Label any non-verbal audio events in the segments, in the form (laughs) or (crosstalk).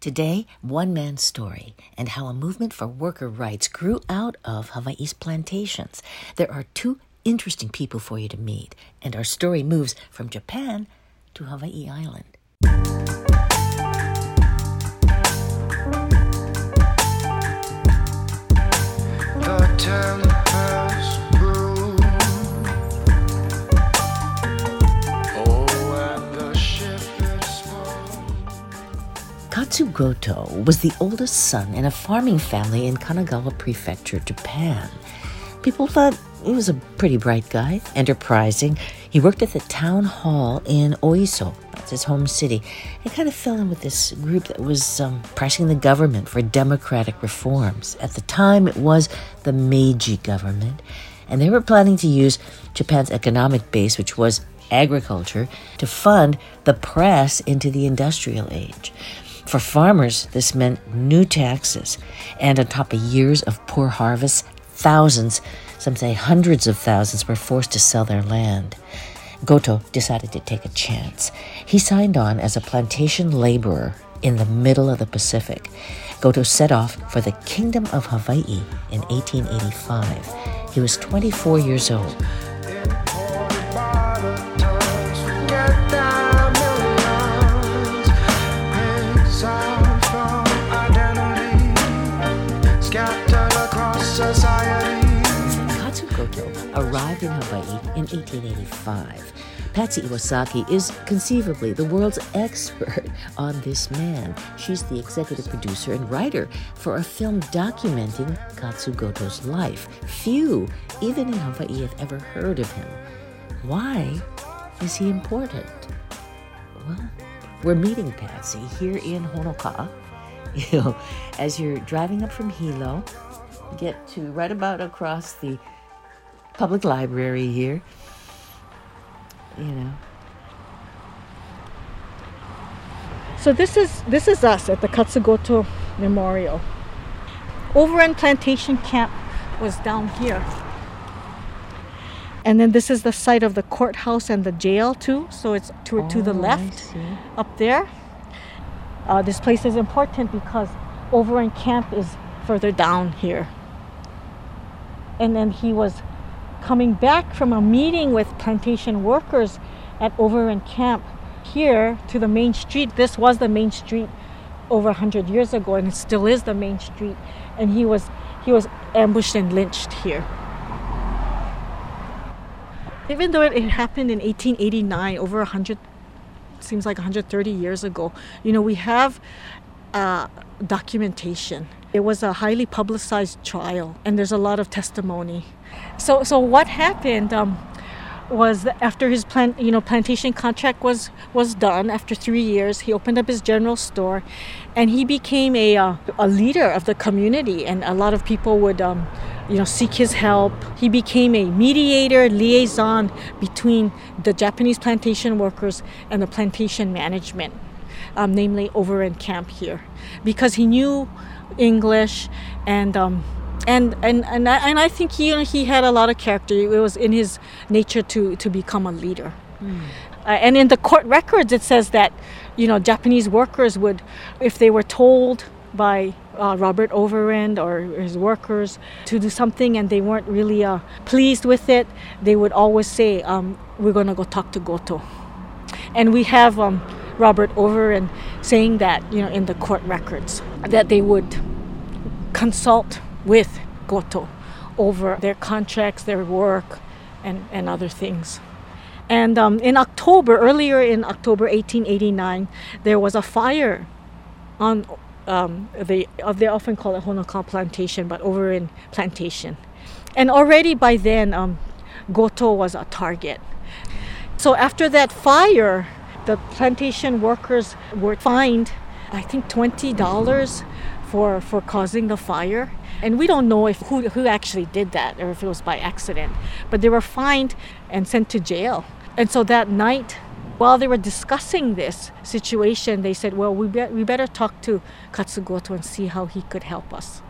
Today, one man's story and how a movement for worker rights grew out of Hawaii's plantations. There are two interesting people for you to meet, and our story moves from Japan to Hawaii Island. The Katsu Goto was the oldest son in a farming family in Kanagawa Prefecture, Japan. People thought he was a pretty bright guy, enterprising. He worked at the town hall in Oiso, that's his home city, and kind of fell in with this group that was um, pressing the government for democratic reforms. At the time, it was the Meiji government, and they were planning to use Japan's economic base, which was agriculture, to fund the press into the industrial age. For farmers, this meant new taxes, and on top of years of poor harvests, thousands, some say hundreds of thousands, were forced to sell their land. Goto decided to take a chance. He signed on as a plantation laborer in the middle of the Pacific. Goto set off for the Kingdom of Hawaii in 1885. He was 24 years old. Arrived in Hawaii in 1885. Patsy Iwasaki is conceivably the world's (laughs) expert on this man. She's the executive producer and writer for a film documenting Katsu Goto's life. Few, even in Hawaii, have ever heard of him. Why is he important? Well, we're meeting Patsy here in Honoka'a. (laughs) You know, as you're driving up from Hilo, get to right about across the public library here. You know, So this is this is us at the Katsu Goto Memorial. Overend Plantation Camp was down here. And then this is the site of the courthouse and the jail too. So it's to, to the Oh, left up there. Uh, this place is important because Overend Camp is further down here. And then he was coming back from a meeting with plantation workers at Overend Camp here to the main street. This was the main street over 100 years ago and it still is the main street and he was he was ambushed and lynched here. Even though it, it happened in 1889 over 100 seems like 130 years ago, you know, we have uh, documentation. It was a highly publicized trial, and there's a lot of testimony. So, so what happened um, was that after his plant, you know, plantation contract was was done. After three years, he opened up his general store, and he became a uh, a leader of the community, and a lot of people would. Um, you know, seek his help. He became a mediator, liaison between the Japanese plantation workers and the plantation management um, namely Overend Camp here, because he knew English and um, and and and I, and I think he he had a lot of character. It was in his nature to to become a leader. Uh, and in the court records, it says that you know Japanese workers would, if they were told by uh, Robert Overend or his workers to do something and they weren't really uh, pleased with it, they would always say, um, "We're gonna go talk to Goto." And we have um, Robert Overend saying that you know in the court records that they would consult with Goto over their contracts, their work, and, and other things. And um, in October, earlier in October 1889, there was a fire on um, the they often call it Honoka'a Plantation, but Overend Plantation. And already by then, um, Goto was a target. So after that fire, the plantation workers were fined, I think, twenty dollars for for causing the fire. And we don't know if who who actually did that or if it was by accident. But they were fined and sent to jail. And so that night, while they were discussing this situation, they said, "Well, we be- we better talk to Katsu Goto and see how he could help us."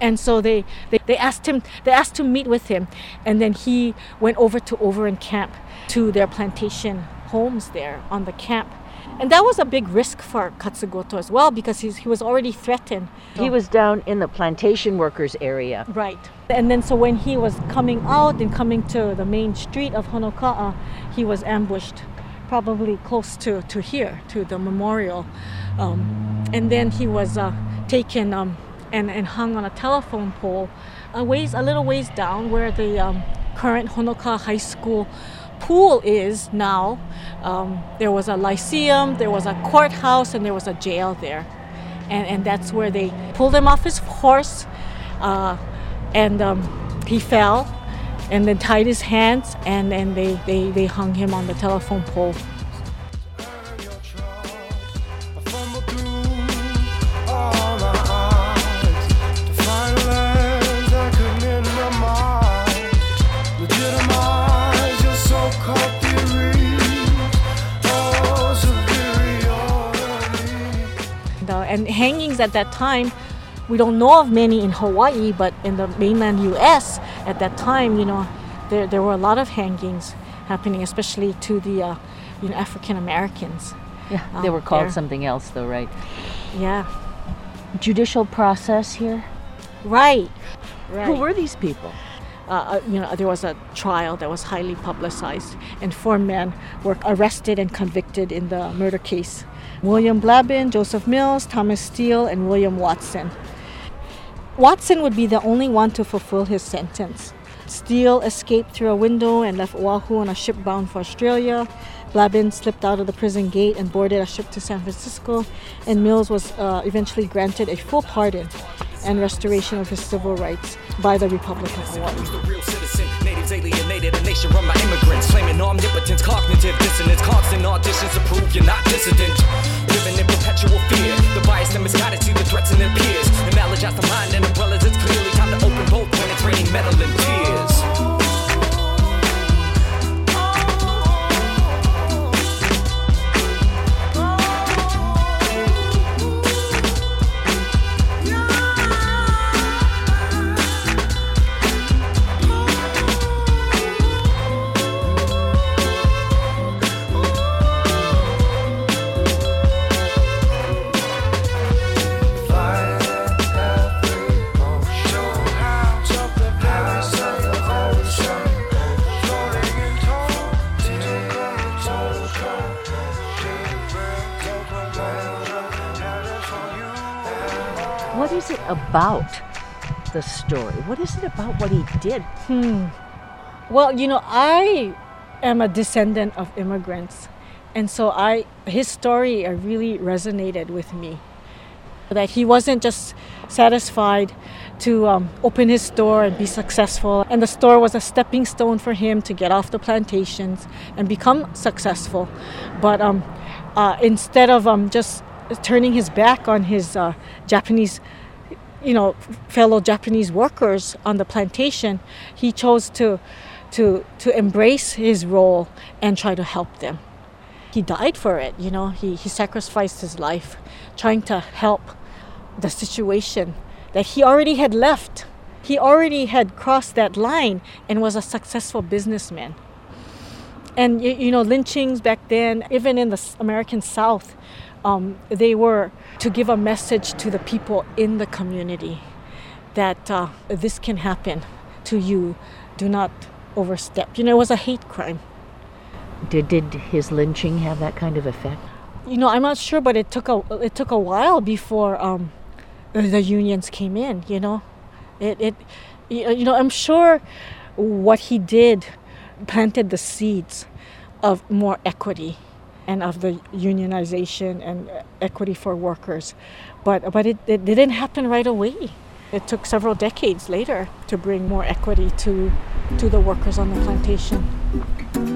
And so they, they, they asked him they asked to meet with him and then he went over to Overend camp to their plantation homes there on the camp And that was a big risk for Katsu Goto as well because he's, he was already threatened. He was down in the plantation workers area. Right. And then so when he was coming out and coming to the main street of Honoka'a, he was ambushed, probably close to, to here, to the memorial. Um, and then he was uh, taken um, and, and hung on a telephone pole a ways, a little ways down where the um, current Honoka'a High School pool is now. Um, there was a lyceum, there was a courthouse, and there was a jail there. And, and that's where they pulled him off his horse, uh, and um, he fell, and then tied his hands, and then they, they, they hung him on the telephone pole. And, hangings at that time, we don't know of many in Hawaii, but in the mainland U.S. at that time, you know, there, there were a lot of hangings happening, especially to the uh, you know African Americans. Yeah, they were called there. something else, though, right? Yeah, Judicial process here. right. right. Who were these people? uh, uh, you know, there was a trial that was highly publicized, and four men were arrested and convicted in the murder case. William Blabin, Joseph Mills, Thomas Steele, and William Watson. Watson would be the only one to fulfill his sentence. Steele escaped through a window and left Oahu on a ship bound for Australia. Blabin slipped out of the prison gate and boarded a ship to San Francisco, and Mills was uh, eventually granted a full pardon and restoration of his civil rights by the Republic of Hawaii. Living in perpetual fear. The bias and misguided see the threats in their peers. Analogize the mind and umbrellas, it's clearly time to open both when it's raining metal and tears. Is it about the story? What is it about what he did? Well, you know, I am a descendant of immigrants, and so I his story uh, really resonated with me. That he wasn't just satisfied to um, open his store and be successful, and the store was a stepping stone for him to get off the plantations and become successful. But um, uh, instead of um, just turning his back on his uh, Japanese you know, fellow Japanese workers on the plantation, he chose to, to, to embrace his role and try to help them. He died for it, you know, he, he sacrificed his life trying to help the situation that he already had left. He already had crossed that line and was a successful businessman. And you, you know, lynchings back then, even in the American South, um, they were to give a message to the people in the community that uh, this can happen to you. Do not overstep. You know, it was a hate crime. Did did his lynching have that kind of effect? You know, I'm not sure, but it took a it took a while before um, the unions came in. You know, it it you know I'm sure what he did planted the seeds of more equity and of the unionization and uh, equity for workers, but but it, it didn't happen right away. It took several decades later to bring more equity to to the workers on the plantation.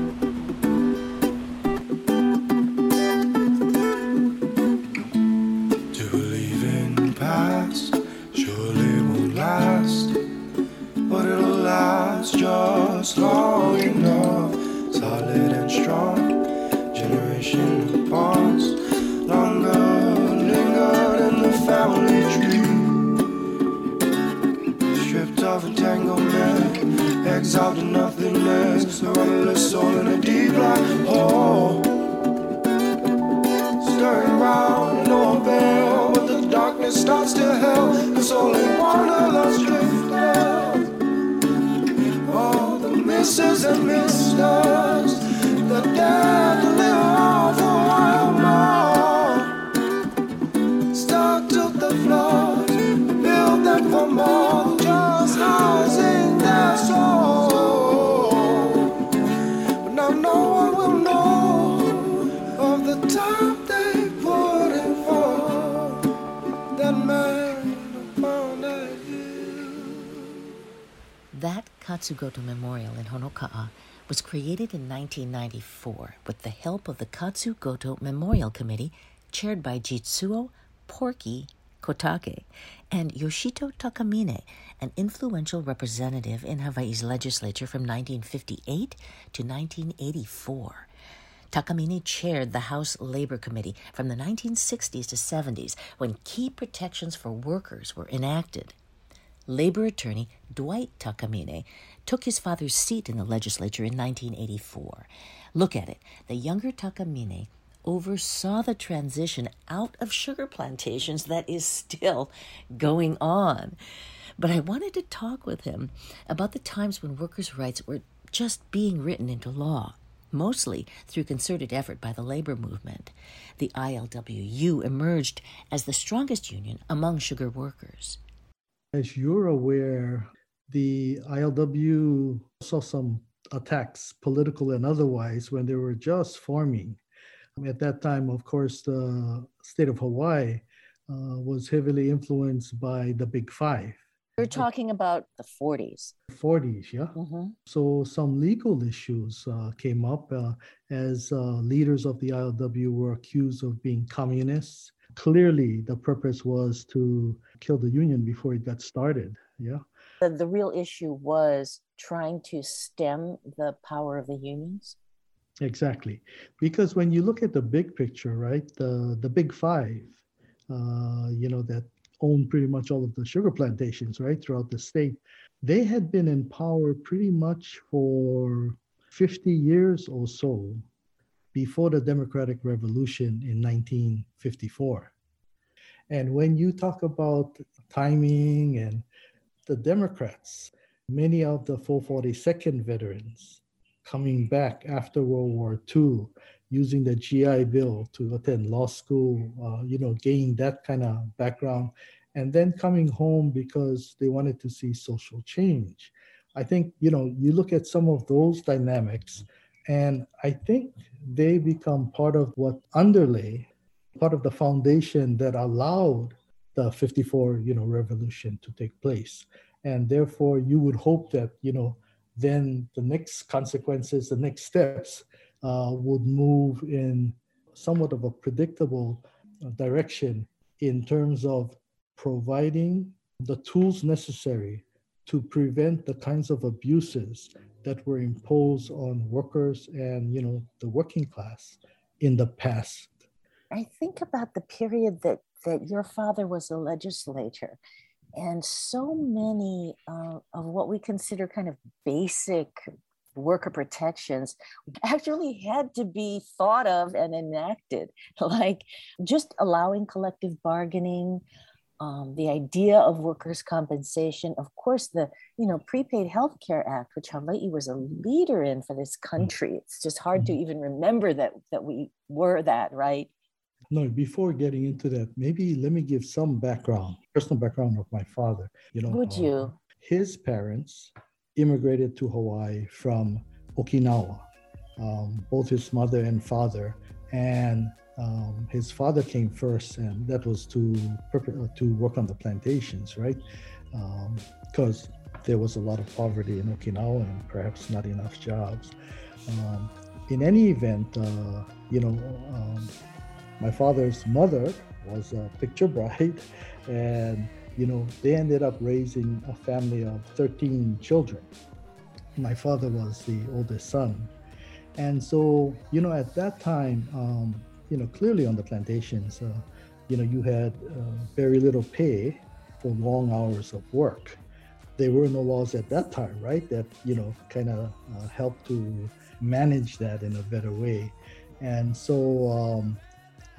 Katsu Goto Memorial in Honoka'a was created in 1994 with the help of the Katsu Goto Memorial Committee, chaired by Jitsuo Porky Kotake and Yoshito Takamine, an influential representative in Hawaii's legislature from 1958 to 1984. Takamine chaired the House Labor Committee from the 1960s to 70s when key protections for workers were enacted. Labor attorney Dwight Takamine took his father's seat in the legislature in 1984. Look at it. The younger Takamine oversaw the transition out of sugar plantations that is still going on. But I wanted to talk with him about the times when workers' rights were just being written into law, mostly through concerted effort by the labor movement. The ILWU emerged as the strongest union among sugar workers. As you're aware, the ILW saw some attacks, political and otherwise, when they were just forming. At that time, of course, the state of Hawaii uh, was heavily influenced by the Big Five. You're talking about the 40s. 40s, yeah. Mm-hmm. So some legal issues uh, came up uh, as uh, leaders of the ILW were accused of being communists. Clearly, the purpose was to kill the union before it got started. Yeah. The, the real issue was trying to stem the power of the unions. Exactly, because when you look at the big picture, right, the the big five, uh, you know, that own pretty much all of the sugar plantations, right, throughout the state, they had been in power pretty much for 50 years or so before the Democratic Revolution in 1954. And when you talk about timing and the Democrats, many of the 442nd veterans coming back after World War II, using the GI Bill to attend law school, uh, you know, gain that kind of background, and then coming home because they wanted to see social change. I think, you know, you look at some of those dynamics, and I think they become part of what underlay, part of the foundation that allowed the 54, you know, revolution to take place. And therefore, you would hope that, you know, then the next consequences, the next steps uh, would move in somewhat of a predictable uh, direction in terms of providing the tools necessary to prevent the kinds of abuses that were imposed on workers and you know the working class in the past i think about the period that that your father was a legislator and so many uh, of what we consider kind of basic worker protections actually had to be thought of and enacted, (laughs) like just allowing collective bargaining. Um, the idea of workers' compensation, of course, the you know prepaid health care act, which Hawaii was a leader in for this country. It's just hard to even remember that that we were that, right? No, before getting into that, maybe let me give some background, personal background of my father. You know, would you? Uh, his parents immigrated to Hawaii from Okinawa, um, both his mother and father, and um, his father came first, and that was to to work on the plantations, right? Because um, there was a lot of poverty in Okinawa and perhaps not enough jobs. Um, in any event, uh, you know um, my father's mother was a picture bride, (laughs) and you know they ended up raising a family of 13 children. My father was the oldest son, and so you know at that time, um, you know clearly on the plantations, uh, you know you had uh, very little pay for long hours of work. There were no laws at that time, right? That you know kind of uh, helped to manage that in a better way, and so. Um,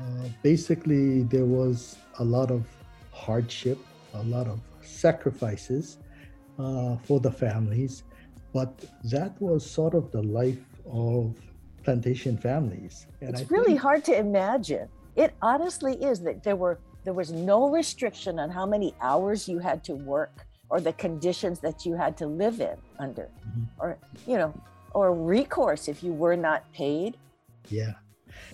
uh, basically, there was a lot of hardship, a lot of sacrifices uh, for the families, but that was sort of the life of plantation families. And it's I really think, hard to imagine. It honestly is that there were there was no restriction on how many hours you had to work or the conditions that you had to live in under, mm-hmm. or you know, or recourse if you were not paid. Yeah.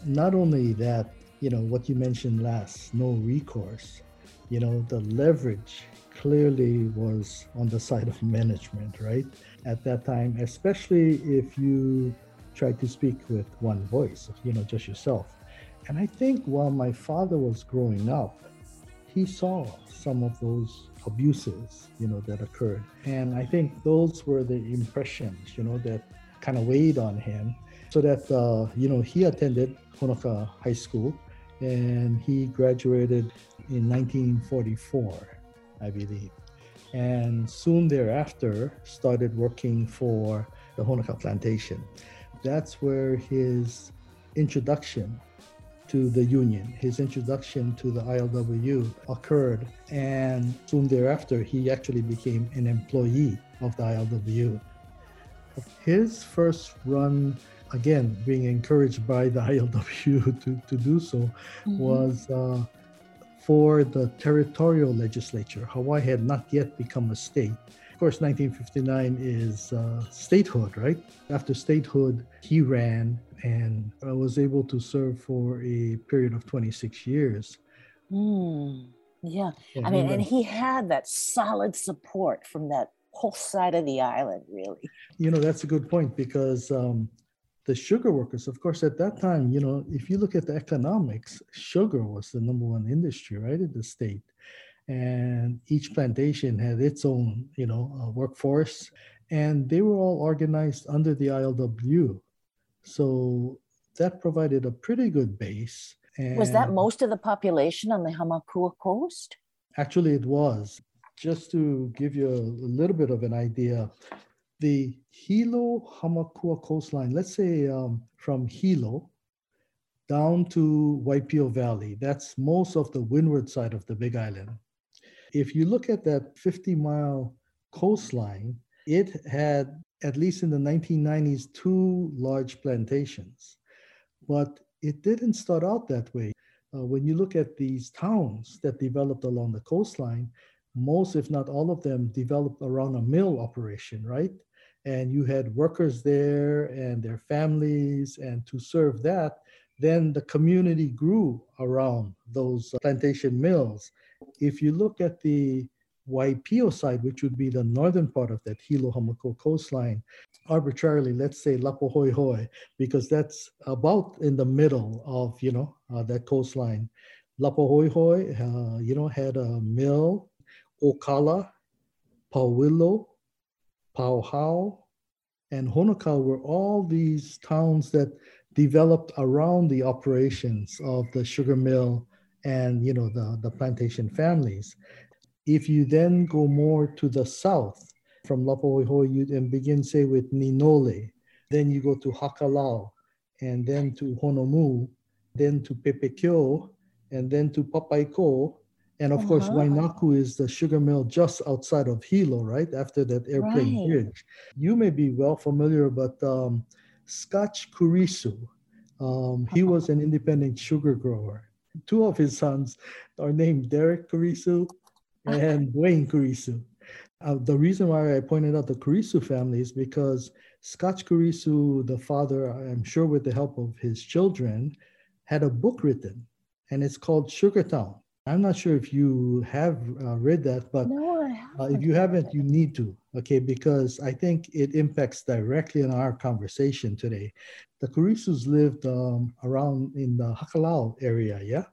Not only that, you know what you mentioned last no recourse you know, the leverage clearly was on the (laughs) side of management, right? At that time, especially if you tried to speak with one voice, you know, just yourself. And I think while my father was growing up, he saw some of those abuses, you know, that occurred. And I think those were the impressions, you know, that kind of weighed on him. So that, uh, you know, he attended Honoka'a High School and he graduated in 1944, I believe. And soon thereafter started working for the Honoka'a Plantation. That's where his introduction to the union. His introduction to the ILWU occurred, and soon thereafter, he actually became an employee of the ILWU. His first run, again, being encouraged by the ILWU (laughs) to, to do so, mm-hmm. was uh, for the territorial legislature. Hawaii had not yet become a state. Of course, 1959 is uh, statehood, right? After statehood, he ran and I was able to serve for a period of 26 years. Mm, yeah. I mean, and he had that solid support from that whole side of the island, really. You know, that's a good point because um, the sugar workers, of course, at that time, you know, if you look at the economics, sugar was the number one industry, right, in the state and each plantation had its own, you know, uh, workforce, and they were all organized under the ILWU. So that provided a pretty good base. And was that most of the population on the Hamakua coast? Actually, it was. Just to give you a, a little bit of an idea, the Hilo Hamakua coastline, let's say um, from Hilo down to Waipio Valley, that's most of the windward side of the Big Island. If you look at that 50 mile coastline, it had, at least in the 1990s, two large plantations. But it didn't start out that way. Uh, when you look at these towns that developed along the coastline, most, if not all of them, developed around a mill operation, right? And you had workers there and their families, and to serve that, then the community grew around those plantation mills. If you look at the Waipio side, which would be the northern part of that Hilo Hamakua coastline, arbitrarily, let's say Laupahoehoe, because that's about in the middle of, you know, uh, that coastline. Laupahoehoe, uh, you know, had a mill, Okala, Paauilo, Paauhau, and Honoka'a were all these towns that developed around the operations of the sugar mill and you know the, the plantation families. If you then go more to the south from Laupahoehoe you and begin say with Ninole, then you go to Hakalau, and then to Honomu, then to Pepekeo, and then to Papaikou, and of uh-huh. course, Wainaku is the sugar mill just outside of Hilo, right? After that airplane right. bridge. You may be well familiar, but um, Scotch Kurisu, um, he uh-huh. was an independent sugar grower two of his sons are named Derek Kurisu and Wayne Kurisu. Uh, the reason why I pointed out the Kurisu family is because Scotch Kurisu, the father, I'm sure with the help of his children, had a book written, and it's called Sugartown. I'm not sure if you have uh, read that, but no, uh, if you haven't, you need to, okay? Because I think it impacts directly on our conversation today. The Kurisus lived um, around in the Hakalau area, yeah?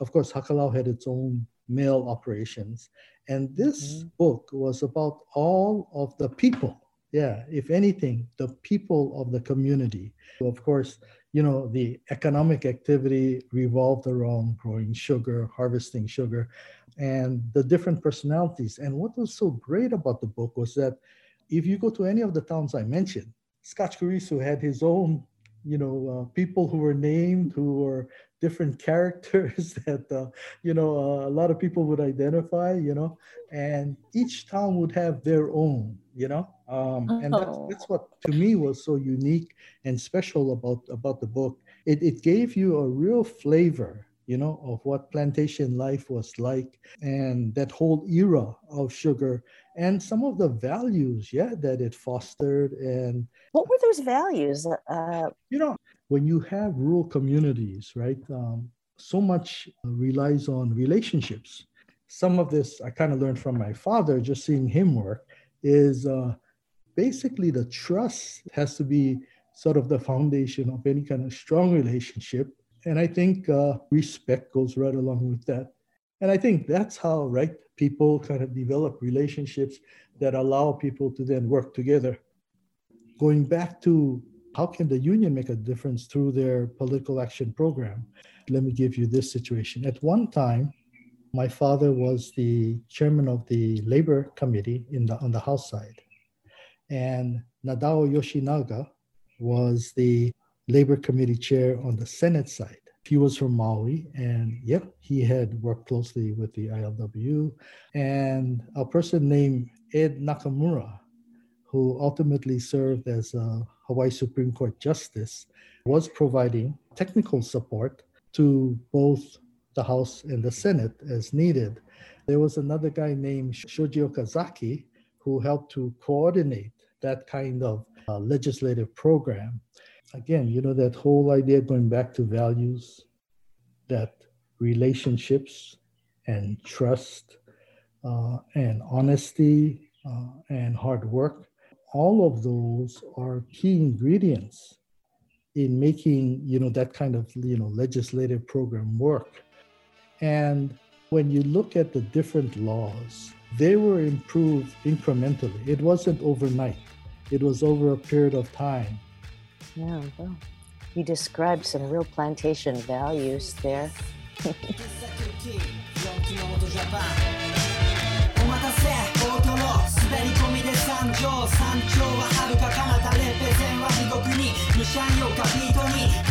Of course, Hakalau had its own mill operations. And this mm-hmm. book was about all of the people. Yeah, if anything, the people of the community. Of course, you know, the economic activity revolved around growing sugar, harvesting sugar, and the different personalities. And what was so great about the book was that if you go to any of the towns I mentioned, Scotch Kurisu had his own, you know, uh, people who were named, who were different (laughs) characters that, uh, you know, uh, a lot of people would identify, you know, and each town would have their own, you know. Um, and that's, oh. that's what to me was so unique and special about about the book. It, it gave you a real flavor, you know, of what plantation life was like, and that whole era of sugar, and some of the values, yeah, that it fostered. And what were those values? Uh, you know, when you have rural communities, right? Um, so much relies on relationships some of this I kind of learned from my father, just seeing him work, is uh, basically the trust has to be sort of the foundation of any kind of strong relationship. And I think uh, respect goes right along with that. And I think that's how, right, people kind of develop relationships that allow people to then work together. Going back to how can the union make a difference through their political action program? Let me give you this situation. At one time, my father was the chairman of the labor committee in the, on the House side. And Nadao Yoshinaga was the labor committee chair on the Senate side. He was from Maui, and yep, he had worked closely with the ILWU. And a person named Ed Nakamura, who ultimately served as a Hawaii Supreme Court justice, was providing technical support to both the House and the Senate as needed. There was another guy named Shoji Okazaki who helped to coordinate that kind of uh, legislative program. Again, you know, that whole idea going back to values, that relationships and trust uh, and honesty uh, and hard work, all of those are key ingredients in making, you know, that kind of, you know, legislative program work. And when you look at the different laws, they were improved incrementally. It wasn't overnight, it was over a period of time. Yeah, well, you described some real plantation values there. (laughs) 環境ははるか彼方レペゼンは地獄に無視用かビートに。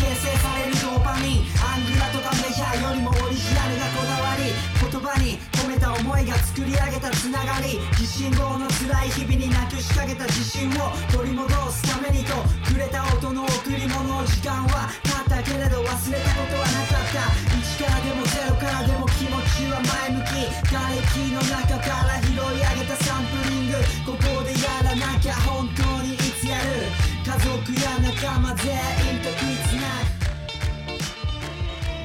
込めた思いが作り上げたつながり。自信号の辛い日々になくしかけた自信を取り戻すためにとくれた音の贈り物時間は経ったけれど忘れたことはなかった。1からでも0からでも気持ちは前向き。瓦礫の中から拾い上げたサンプリング。ここでやらなきゃ本当にいつやる。家族や仲間全員と絆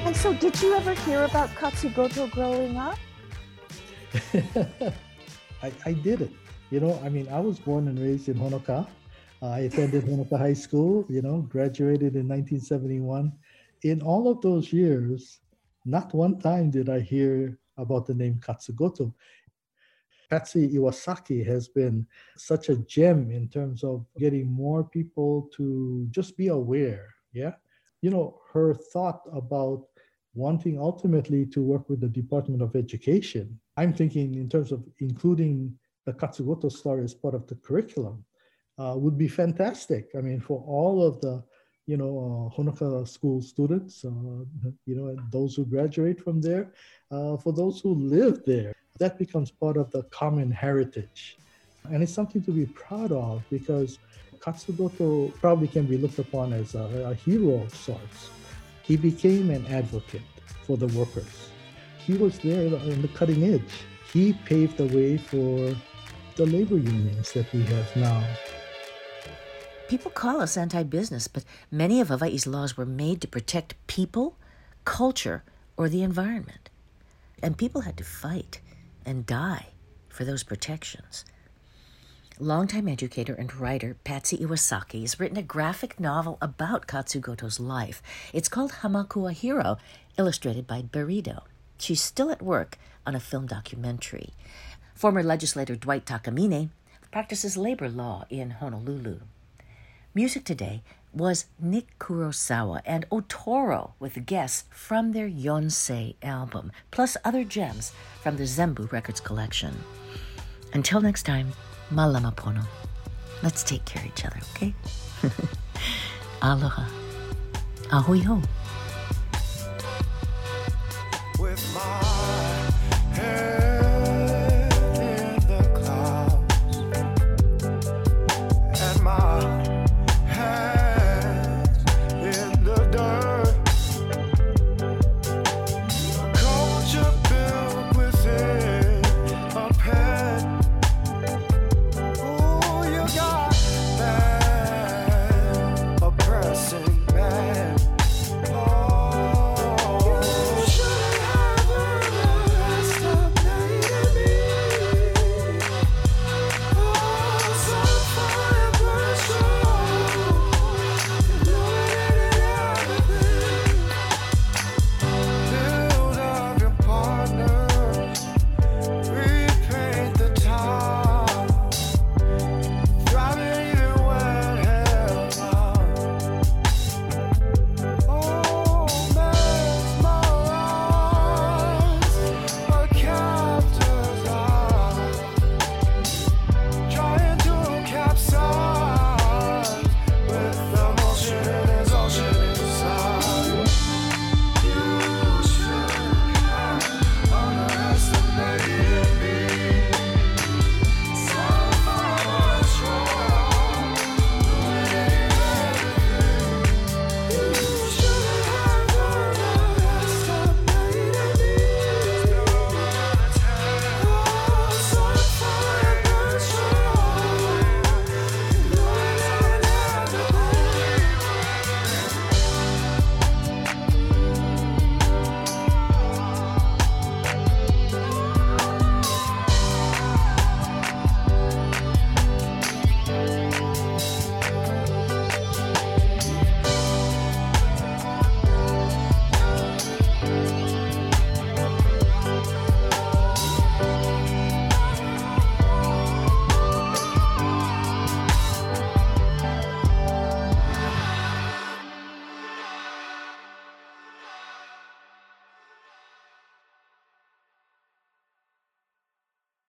And so, did you ever hear about Katsugoto growing up? (laughs) I, I did it. You know, I mean, I was born and raised in Honoka'a. I attended Honoka'a High School, you know, graduated in 1971. In all of those years, not one time did I hear about the name Katsu Goto. Patsy Iwasaki has been such a gem in terms of getting more people to just be aware. Yeah. You know, her thought about wanting ultimately to work with the Department of Education. I'm thinking in terms of including the Katsu Goto story as part of the curriculum uh, would be fantastic. I mean, for all of the you know, uh, Honoka'a school students, uh, you know, those who graduate from there, uh, for those who live there that becomes part of the common heritage. And it's something to be proud of because Katsu Goto probably can be looked upon as a, a hero of sorts. He became an advocate for the workers. He was there on the cutting edge. He paved the way for the labor unions that we have now. People call us anti business, but many of Hawaii's laws were made to protect people, culture, or the environment. And people had to fight and die for those protections. Longtime educator and writer Patsy Iwasaki has written a graphic novel about Katsu Goto's life. It's called Hamakua Hero, illustrated by Berido. She's still at work on a film documentary. Former legislator Dwight Takamine practices labor law in Honolulu. Music today was Nick Kurosawa and Ohtoro with guests from their Yonsei album, plus other gems from the Zembu Records collection. Until next time, malama pono. Let's take care of each other, okay? (laughs) Aloha. Ahoy ho with my head.